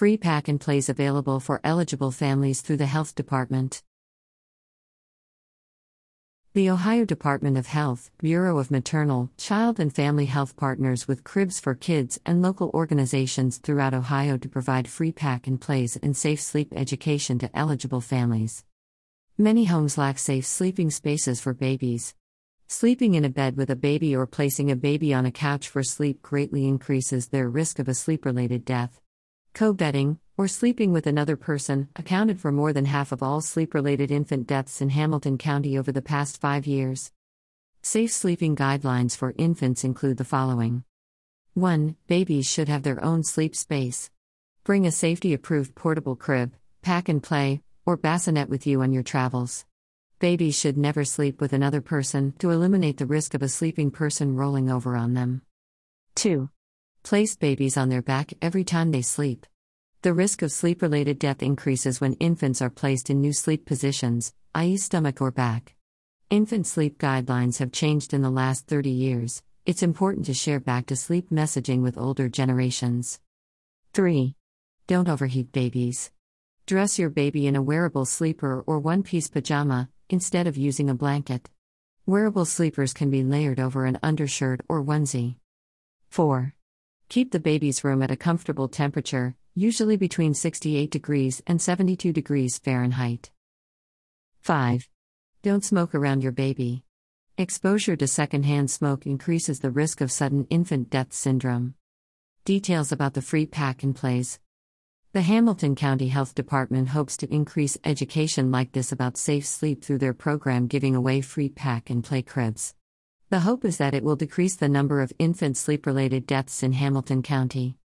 Free pack and plays available for eligible families through the Health Department. The Ohio Department of Health, Bureau of Maternal, Child and Family Health partners with Cribs for Kids and local organizations throughout Ohio to provide free pack and plays and safe sleep education to eligible families. Many homes lack safe sleeping spaces for babies. Sleeping in a bed with a baby or placing a baby on a couch for sleep greatly increases their risk of a sleep related death. Co bedding, or sleeping with another person, accounted for more than half of all sleep related infant deaths in Hamilton County over the past five years. Safe sleeping guidelines for infants include the following 1. Babies should have their own sleep space. Bring a safety approved portable crib, pack and play, or bassinet with you on your travels. Babies should never sleep with another person to eliminate the risk of a sleeping person rolling over on them. 2. Place babies on their back every time they sleep. The risk of sleep related death increases when infants are placed in new sleep positions, i.e., stomach or back. Infant sleep guidelines have changed in the last 30 years. It's important to share back to sleep messaging with older generations. 3. Don't overheat babies. Dress your baby in a wearable sleeper or one piece pajama, instead of using a blanket. Wearable sleepers can be layered over an undershirt or onesie. 4. Keep the baby's room at a comfortable temperature, usually between 68 degrees and 72 degrees Fahrenheit. 5. Don't smoke around your baby. Exposure to secondhand smoke increases the risk of sudden infant death syndrome. Details about the free pack and plays. The Hamilton County Health Department hopes to increase education like this about safe sleep through their program giving away free pack and play cribs. The hope is that it will decrease the number of infant sleep related deaths in Hamilton County.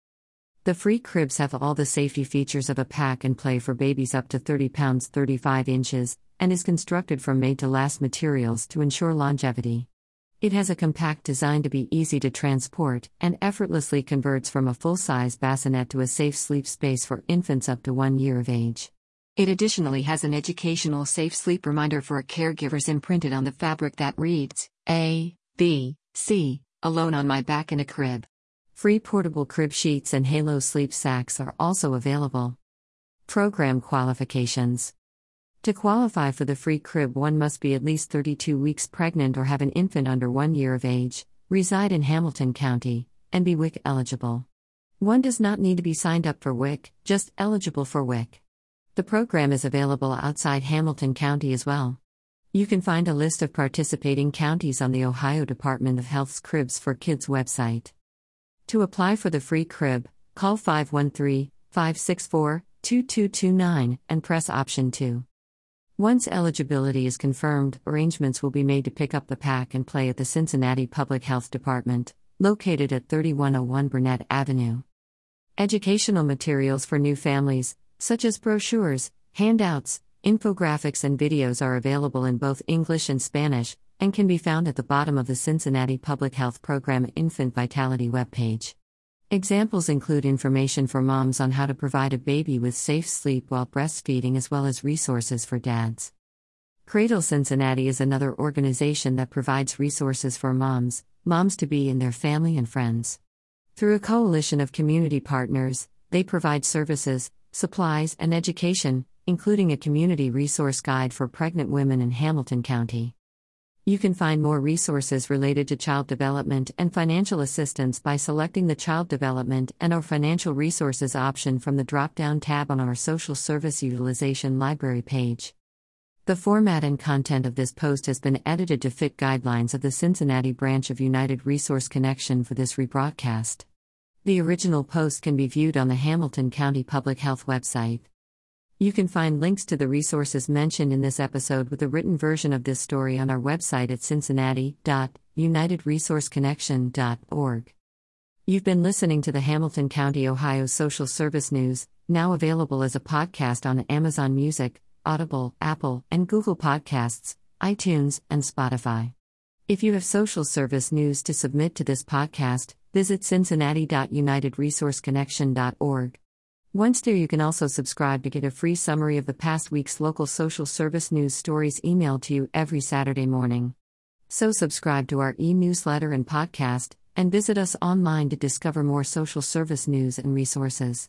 The free cribs have all the safety features of a pack and play for babies up to 30 pounds 35 inches, and is constructed from made to last materials to ensure longevity. It has a compact design to be easy to transport and effortlessly converts from a full size bassinet to a safe sleep space for infants up to one year of age. It additionally has an educational safe sleep reminder for caregivers imprinted on the fabric that reads A, B, C, alone on my back in a crib. Free portable crib sheets and Halo sleep sacks are also available. Program qualifications To qualify for the free crib, one must be at least 32 weeks pregnant or have an infant under one year of age, reside in Hamilton County, and be WIC eligible. One does not need to be signed up for WIC, just eligible for WIC. The program is available outside Hamilton County as well. You can find a list of participating counties on the Ohio Department of Health's Cribs for Kids website. To apply for the free crib, call 513 564 2229 and press option 2. Once eligibility is confirmed, arrangements will be made to pick up the pack and play at the Cincinnati Public Health Department, located at 3101 Burnet Avenue. Educational materials for new families, such as brochures, handouts, infographics, and videos, are available in both English and Spanish and can be found at the bottom of the Cincinnati Public Health Program Infant Vitality webpage. Examples include information for moms on how to provide a baby with safe sleep while breastfeeding, as well as resources for dads. Cradle Cincinnati is another organization that provides resources for moms, moms to be, and their family and friends. Through a coalition of community partners, they provide services, supplies, and education, including a community resource guide for pregnant women in Hamilton County. You can find more resources related to child development and financial assistance by selecting the Child Development and or Financial Resources option from the drop-down tab on our Social Service Utilization Library page. The format and content of this post has been edited to fit guidelines of the Cincinnati branch of United Resource Connection for this rebroadcast. The original post can be viewed on the Hamilton County Public Health website. You can find links to the resources mentioned in this episode with a written version of this story on our website at cincinnati.unitedresourceconnection.org. You've been listening to the Hamilton County, Ohio Social Service News, now available as a podcast on Amazon Music, Audible, Apple, and Google Podcasts, iTunes, and Spotify. If you have social service news to submit to this podcast, Visit cincinnati.unitedresourceconnection.org. Once there, you can also subscribe to get a free summary of the past week's local social service news stories emailed to you every Saturday morning. So, subscribe to our e newsletter and podcast, and visit us online to discover more social service news and resources.